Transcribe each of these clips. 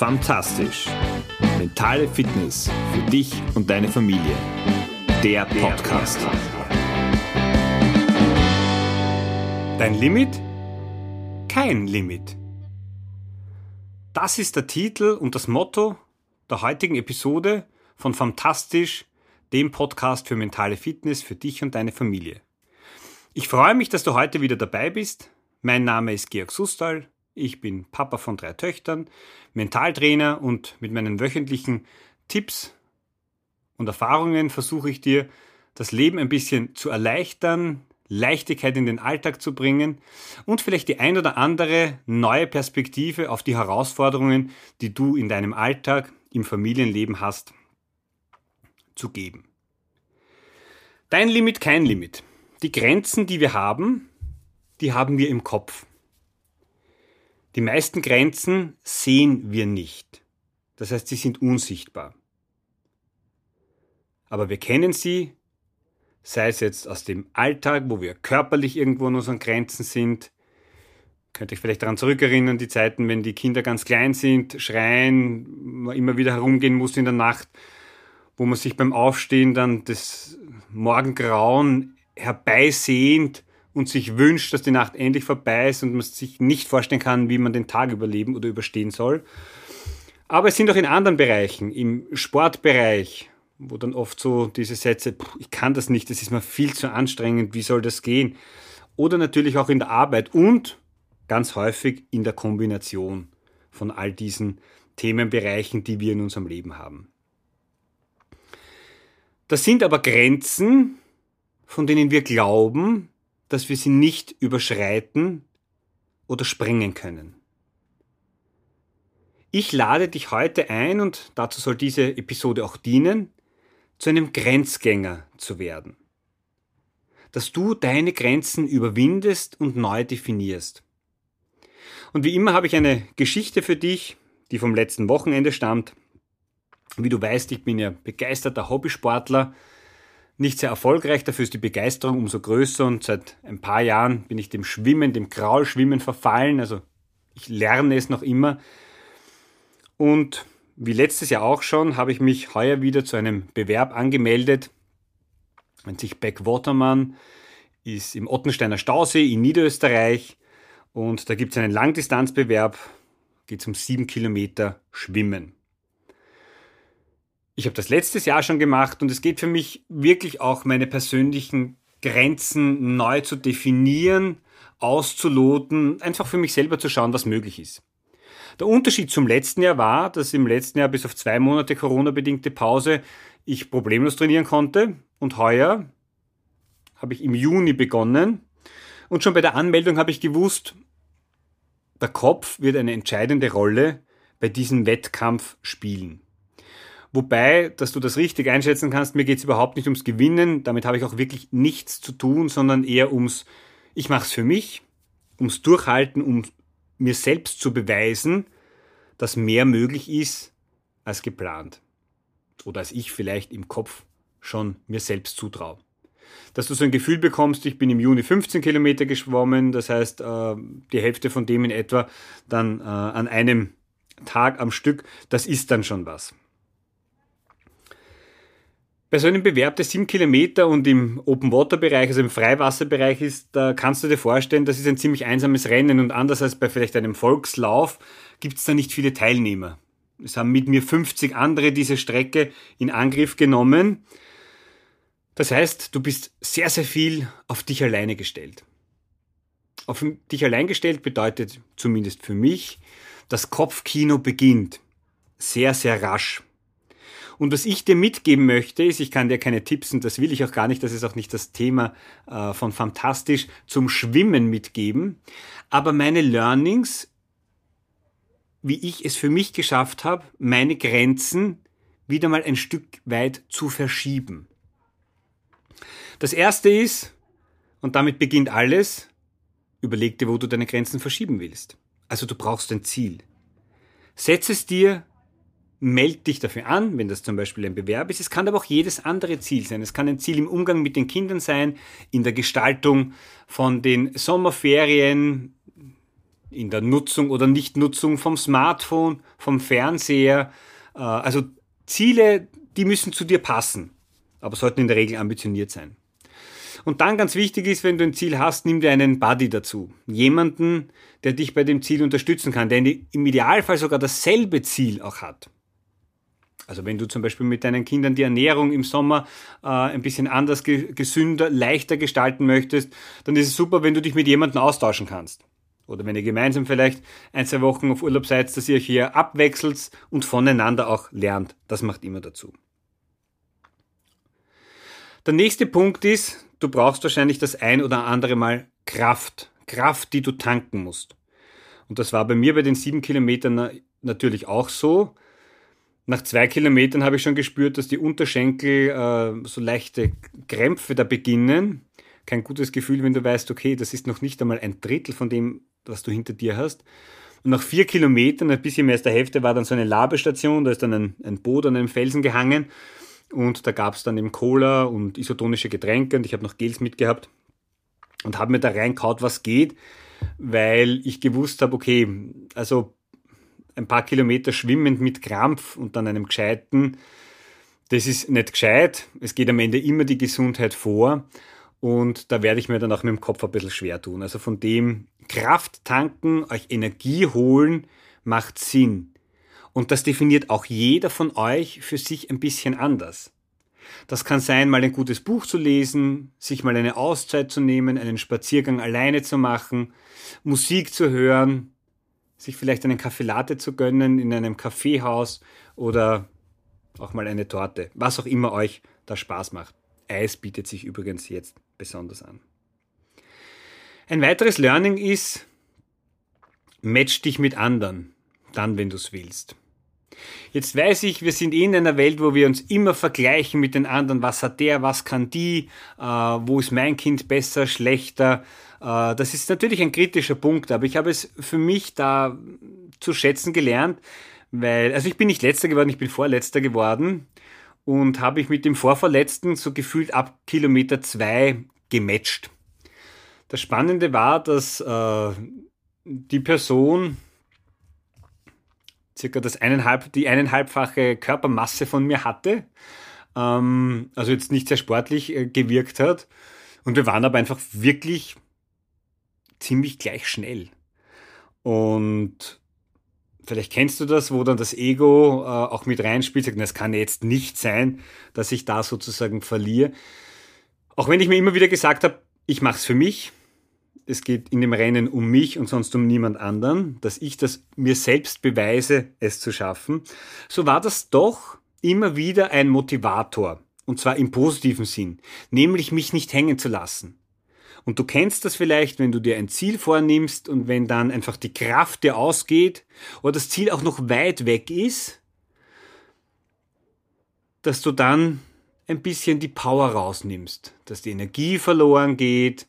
Fantastisch. Mentale Fitness für dich und deine Familie. Der Podcast. Dein Limit? Kein Limit. Das ist der Titel und das Motto der heutigen Episode von Fantastisch, dem Podcast für mentale Fitness für dich und deine Familie. Ich freue mich, dass du heute wieder dabei bist. Mein Name ist Georg Sustal. Ich bin Papa von drei Töchtern, Mentaltrainer und mit meinen wöchentlichen Tipps und Erfahrungen versuche ich dir, das Leben ein bisschen zu erleichtern, Leichtigkeit in den Alltag zu bringen und vielleicht die ein oder andere neue Perspektive auf die Herausforderungen, die du in deinem Alltag, im Familienleben hast, zu geben. Dein Limit, kein Limit. Die Grenzen, die wir haben, die haben wir im Kopf. Die meisten Grenzen sehen wir nicht. Das heißt, sie sind unsichtbar. Aber wir kennen sie, sei es jetzt aus dem Alltag, wo wir körperlich irgendwo an unseren Grenzen sind. Könnte ich vielleicht daran zurückerinnern, die Zeiten, wenn die Kinder ganz klein sind, schreien, man immer wieder herumgehen muss in der Nacht, wo man sich beim Aufstehen dann das Morgengrauen herbeisehnt und sich wünscht, dass die Nacht endlich vorbei ist und man sich nicht vorstellen kann, wie man den Tag überleben oder überstehen soll. Aber es sind auch in anderen Bereichen, im Sportbereich, wo dann oft so diese Sätze, ich kann das nicht, das ist mir viel zu anstrengend, wie soll das gehen? Oder natürlich auch in der Arbeit und ganz häufig in der Kombination von all diesen Themenbereichen, die wir in unserem Leben haben. Das sind aber Grenzen, von denen wir glauben, dass wir sie nicht überschreiten oder sprengen können. Ich lade dich heute ein, und dazu soll diese Episode auch dienen, zu einem Grenzgänger zu werden. Dass du deine Grenzen überwindest und neu definierst. Und wie immer habe ich eine Geschichte für dich, die vom letzten Wochenende stammt. Wie du weißt, ich bin ja begeisterter Hobbysportler nicht sehr erfolgreich, dafür ist die Begeisterung umso größer und seit ein paar Jahren bin ich dem Schwimmen, dem Kraulschwimmen verfallen, also ich lerne es noch immer. Und wie letztes Jahr auch schon, habe ich mich heuer wieder zu einem Bewerb angemeldet. Nennt sich Backwatermann, ist im Ottensteiner Stausee in Niederösterreich und da gibt es einen Langdistanzbewerb, geht es um sieben Kilometer Schwimmen. Ich habe das letztes Jahr schon gemacht und es geht für mich wirklich auch meine persönlichen Grenzen neu zu definieren, auszuloten, einfach für mich selber zu schauen, was möglich ist. Der Unterschied zum letzten Jahr war, dass im letzten Jahr bis auf zwei Monate Corona-bedingte Pause ich problemlos trainieren konnte und heuer habe ich im Juni begonnen und schon bei der Anmeldung habe ich gewusst, der Kopf wird eine entscheidende Rolle bei diesem Wettkampf spielen. Wobei, dass du das richtig einschätzen kannst, mir geht es überhaupt nicht ums Gewinnen, damit habe ich auch wirklich nichts zu tun, sondern eher ums, ich mache es für mich, ums Durchhalten, um mir selbst zu beweisen, dass mehr möglich ist als geplant. Oder als ich vielleicht im Kopf schon mir selbst zutraue. Dass du so ein Gefühl bekommst, ich bin im Juni 15 Kilometer geschwommen, das heißt äh, die Hälfte von dem in etwa dann äh, an einem Tag am Stück, das ist dann schon was. Bei so einem Bewerb, der sieben Kilometer und im Open-Water-Bereich, also im Freiwasserbereich ist, da kannst du dir vorstellen, das ist ein ziemlich einsames Rennen und anders als bei vielleicht einem Volkslauf gibt es da nicht viele Teilnehmer. Es haben mit mir 50 andere diese Strecke in Angriff genommen. Das heißt, du bist sehr, sehr viel auf dich alleine gestellt. Auf dich allein gestellt bedeutet zumindest für mich, das Kopfkino beginnt. Sehr, sehr rasch. Und was ich dir mitgeben möchte, ist, ich kann dir keine Tipps und das will ich auch gar nicht, das ist auch nicht das Thema äh, von Fantastisch zum Schwimmen mitgeben, aber meine Learnings, wie ich es für mich geschafft habe, meine Grenzen wieder mal ein Stück weit zu verschieben. Das erste ist, und damit beginnt alles, überleg dir, wo du deine Grenzen verschieben willst. Also du brauchst ein Ziel. Setz es dir meld dich dafür an, wenn das zum Beispiel ein Bewerb ist. Es kann aber auch jedes andere Ziel sein. Es kann ein Ziel im Umgang mit den Kindern sein, in der Gestaltung von den Sommerferien, in der Nutzung oder Nichtnutzung vom Smartphone, vom Fernseher. Äh, also Ziele, die müssen zu dir passen, aber sollten in der Regel ambitioniert sein. Und dann ganz wichtig ist, wenn du ein Ziel hast, nimm dir einen Buddy dazu. Jemanden, der dich bei dem Ziel unterstützen kann, der im Idealfall sogar dasselbe Ziel auch hat. Also wenn du zum Beispiel mit deinen Kindern die Ernährung im Sommer äh, ein bisschen anders, gesünder, leichter gestalten möchtest, dann ist es super, wenn du dich mit jemandem austauschen kannst. Oder wenn ihr gemeinsam vielleicht ein, zwei Wochen auf Urlaub seid, dass ihr euch hier abwechselt und voneinander auch lernt. Das macht immer dazu. Der nächste Punkt ist, du brauchst wahrscheinlich das ein oder andere Mal Kraft. Kraft, die du tanken musst. Und das war bei mir bei den sieben Kilometern natürlich auch so. Nach zwei Kilometern habe ich schon gespürt, dass die Unterschenkel äh, so leichte Krämpfe da beginnen. Kein gutes Gefühl, wenn du weißt, okay, das ist noch nicht einmal ein Drittel von dem, was du hinter dir hast. Und nach vier Kilometern, ein bisschen mehr als der Hälfte, war dann so eine Labestation, da ist dann ein, ein Boot an einem Felsen gehangen. Und da gab es dann eben Cola und isotonische Getränke und ich habe noch Gels mitgehabt und habe mir da reinkaut, was geht, weil ich gewusst habe, okay, also ein paar Kilometer schwimmend mit Krampf und dann einem gescheiten, das ist nicht gescheit. Es geht am Ende immer die Gesundheit vor und da werde ich mir dann auch mit dem Kopf ein bisschen schwer tun. Also von dem Kraft tanken, euch Energie holen, macht Sinn. Und das definiert auch jeder von euch für sich ein bisschen anders. Das kann sein, mal ein gutes Buch zu lesen, sich mal eine Auszeit zu nehmen, einen Spaziergang alleine zu machen, Musik zu hören, sich vielleicht einen Kaffee Latte zu gönnen in einem Kaffeehaus oder auch mal eine Torte, was auch immer euch da Spaß macht. Eis bietet sich übrigens jetzt besonders an. Ein weiteres Learning ist, match dich mit anderen, dann wenn du es willst. Jetzt weiß ich, wir sind in einer Welt, wo wir uns immer vergleichen mit den anderen. Was hat der, was kann die, äh, wo ist mein Kind besser, schlechter. Äh, das ist natürlich ein kritischer Punkt, aber ich habe es für mich da zu schätzen gelernt, weil, also ich bin nicht letzter geworden, ich bin vorletzter geworden und habe ich mit dem Vorverletzten so gefühlt ab Kilometer zwei gematcht. Das Spannende war, dass äh, die Person, circa das eineinhalb, die eineinhalbfache Körpermasse von mir hatte. Ähm, also jetzt nicht sehr sportlich äh, gewirkt hat. Und wir waren aber einfach wirklich ziemlich gleich schnell. Und vielleicht kennst du das, wo dann das Ego äh, auch mit reinspielt, sagt, es kann jetzt nicht sein, dass ich da sozusagen verliere. Auch wenn ich mir immer wieder gesagt habe, ich mache es für mich, es geht in dem Rennen um mich und sonst um niemand anderen, dass ich das mir selbst beweise, es zu schaffen, so war das doch immer wieder ein Motivator. Und zwar im positiven Sinn, nämlich mich nicht hängen zu lassen. Und du kennst das vielleicht, wenn du dir ein Ziel vornimmst und wenn dann einfach die Kraft dir ausgeht oder das Ziel auch noch weit weg ist, dass du dann ein bisschen die Power rausnimmst, dass die Energie verloren geht,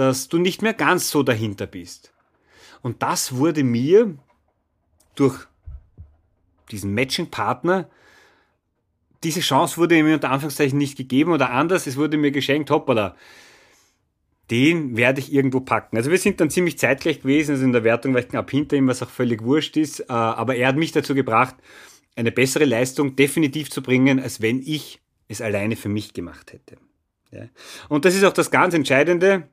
dass du nicht mehr ganz so dahinter bist. Und das wurde mir durch diesen Matching-Partner, diese Chance wurde mir unter Anführungszeichen nicht gegeben oder anders, es wurde mir geschenkt, hoppala, den werde ich irgendwo packen. Also wir sind dann ziemlich zeitgleich gewesen, also in der Wertung war ich knapp hinter ihm, was auch völlig wurscht ist, äh, aber er hat mich dazu gebracht, eine bessere Leistung definitiv zu bringen, als wenn ich es alleine für mich gemacht hätte. Und das ist auch das ganz Entscheidende,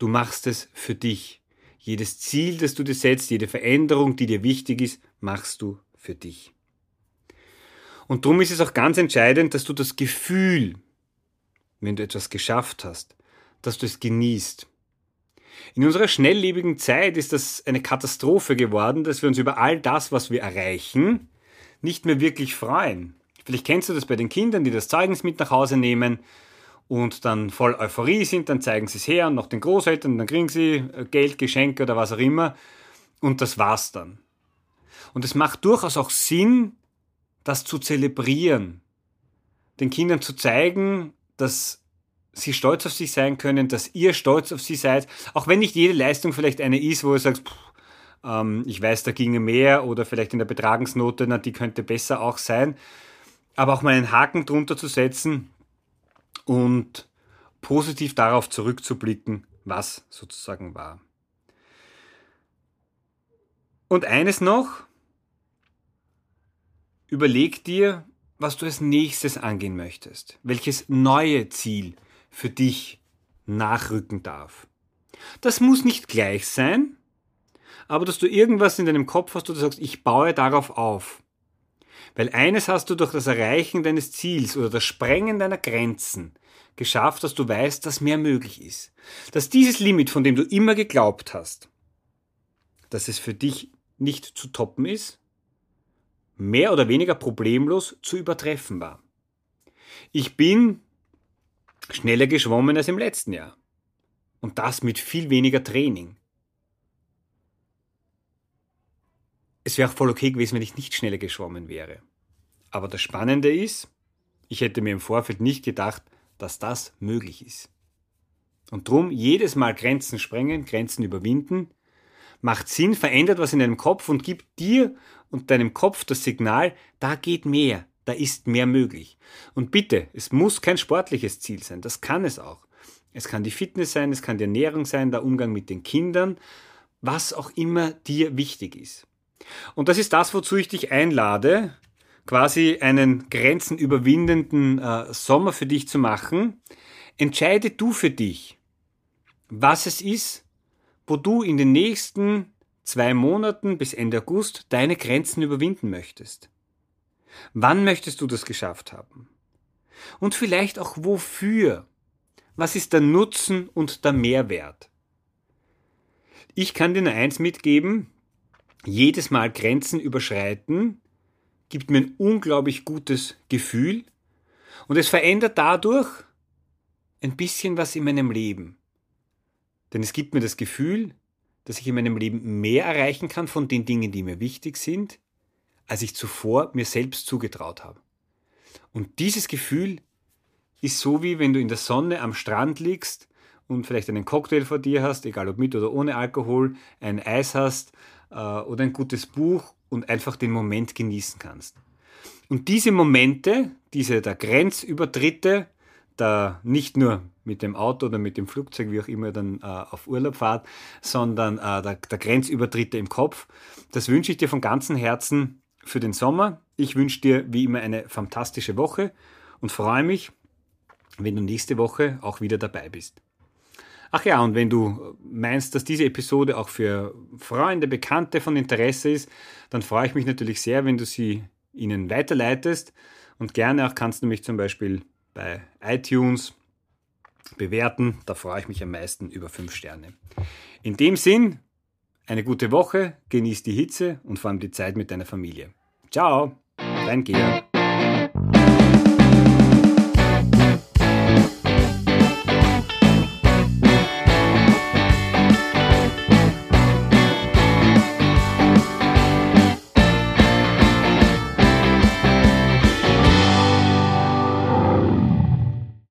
Du machst es für dich. Jedes Ziel, das du dir setzt, jede Veränderung, die dir wichtig ist, machst du für dich. Und darum ist es auch ganz entscheidend, dass du das Gefühl, wenn du etwas geschafft hast, dass du es genießt. In unserer schnelllebigen Zeit ist das eine Katastrophe geworden, dass wir uns über all das, was wir erreichen, nicht mehr wirklich freuen. Vielleicht kennst du das bei den Kindern, die das Zeugnis mit nach Hause nehmen und dann voll Euphorie sind, dann zeigen sie es her und noch den Großeltern, dann kriegen sie äh, Geld, Geschenke oder was auch immer. Und das war's dann. Und es macht durchaus auch Sinn, das zu zelebrieren, den Kindern zu zeigen, dass sie stolz auf sich sein können, dass ihr stolz auf sie seid, auch wenn nicht jede Leistung vielleicht eine ist, wo ihr sagt, pff, ähm, ich weiß, da ginge mehr oder vielleicht in der Betragensnote, na, die könnte besser auch sein, aber auch mal einen Haken drunter zu setzen, und positiv darauf zurückzublicken, was sozusagen war. Und eines noch, überleg dir, was du als nächstes angehen möchtest, welches neue Ziel für dich nachrücken darf. Das muss nicht gleich sein, aber dass du irgendwas in deinem Kopf hast, wo du sagst, ich baue darauf auf. Weil eines hast du durch das Erreichen deines Ziels oder das Sprengen deiner Grenzen geschafft, dass du weißt, dass mehr möglich ist. Dass dieses Limit, von dem du immer geglaubt hast, dass es für dich nicht zu toppen ist, mehr oder weniger problemlos zu übertreffen war. Ich bin schneller geschwommen als im letzten Jahr. Und das mit viel weniger Training. Es wäre auch voll okay gewesen, wenn ich nicht schneller geschwommen wäre. Aber das Spannende ist, ich hätte mir im Vorfeld nicht gedacht, dass das möglich ist. Und drum jedes Mal Grenzen sprengen, Grenzen überwinden, macht Sinn, verändert was in deinem Kopf und gibt dir und deinem Kopf das Signal, da geht mehr, da ist mehr möglich. Und bitte, es muss kein sportliches Ziel sein, das kann es auch. Es kann die Fitness sein, es kann die Ernährung sein, der Umgang mit den Kindern, was auch immer dir wichtig ist. Und das ist das, wozu ich dich einlade, quasi einen grenzenüberwindenden äh, Sommer für dich zu machen. Entscheide du für dich, was es ist, wo du in den nächsten zwei Monaten bis Ende August deine Grenzen überwinden möchtest. Wann möchtest du das geschafft haben? Und vielleicht auch wofür? Was ist der Nutzen und der Mehrwert? Ich kann dir nur eins mitgeben, jedes Mal Grenzen überschreiten gibt mir ein unglaublich gutes Gefühl und es verändert dadurch ein bisschen was in meinem Leben. Denn es gibt mir das Gefühl, dass ich in meinem Leben mehr erreichen kann von den Dingen, die mir wichtig sind, als ich zuvor mir selbst zugetraut habe. Und dieses Gefühl ist so wie wenn du in der Sonne am Strand liegst und vielleicht einen Cocktail vor dir hast, egal ob mit oder ohne Alkohol, ein Eis hast oder ein gutes Buch und einfach den Moment genießen kannst. Und diese Momente, diese der Grenzübertritte, da nicht nur mit dem Auto oder mit dem Flugzeug, wie auch immer dann äh, auf Urlaub fahrt, sondern äh, der, der Grenzübertritte im Kopf, das wünsche ich dir von ganzem Herzen für den Sommer. Ich wünsche dir wie immer eine fantastische Woche und freue mich, wenn du nächste Woche auch wieder dabei bist. Ach ja, und wenn du meinst, dass diese Episode auch für Freunde, Bekannte von Interesse ist, dann freue ich mich natürlich sehr, wenn du sie ihnen weiterleitest. Und gerne auch kannst du mich zum Beispiel bei iTunes bewerten. Da freue ich mich am meisten über 5 Sterne. In dem Sinn, eine gute Woche, genieß die Hitze und vor allem die Zeit mit deiner Familie. Ciao, dein Georg.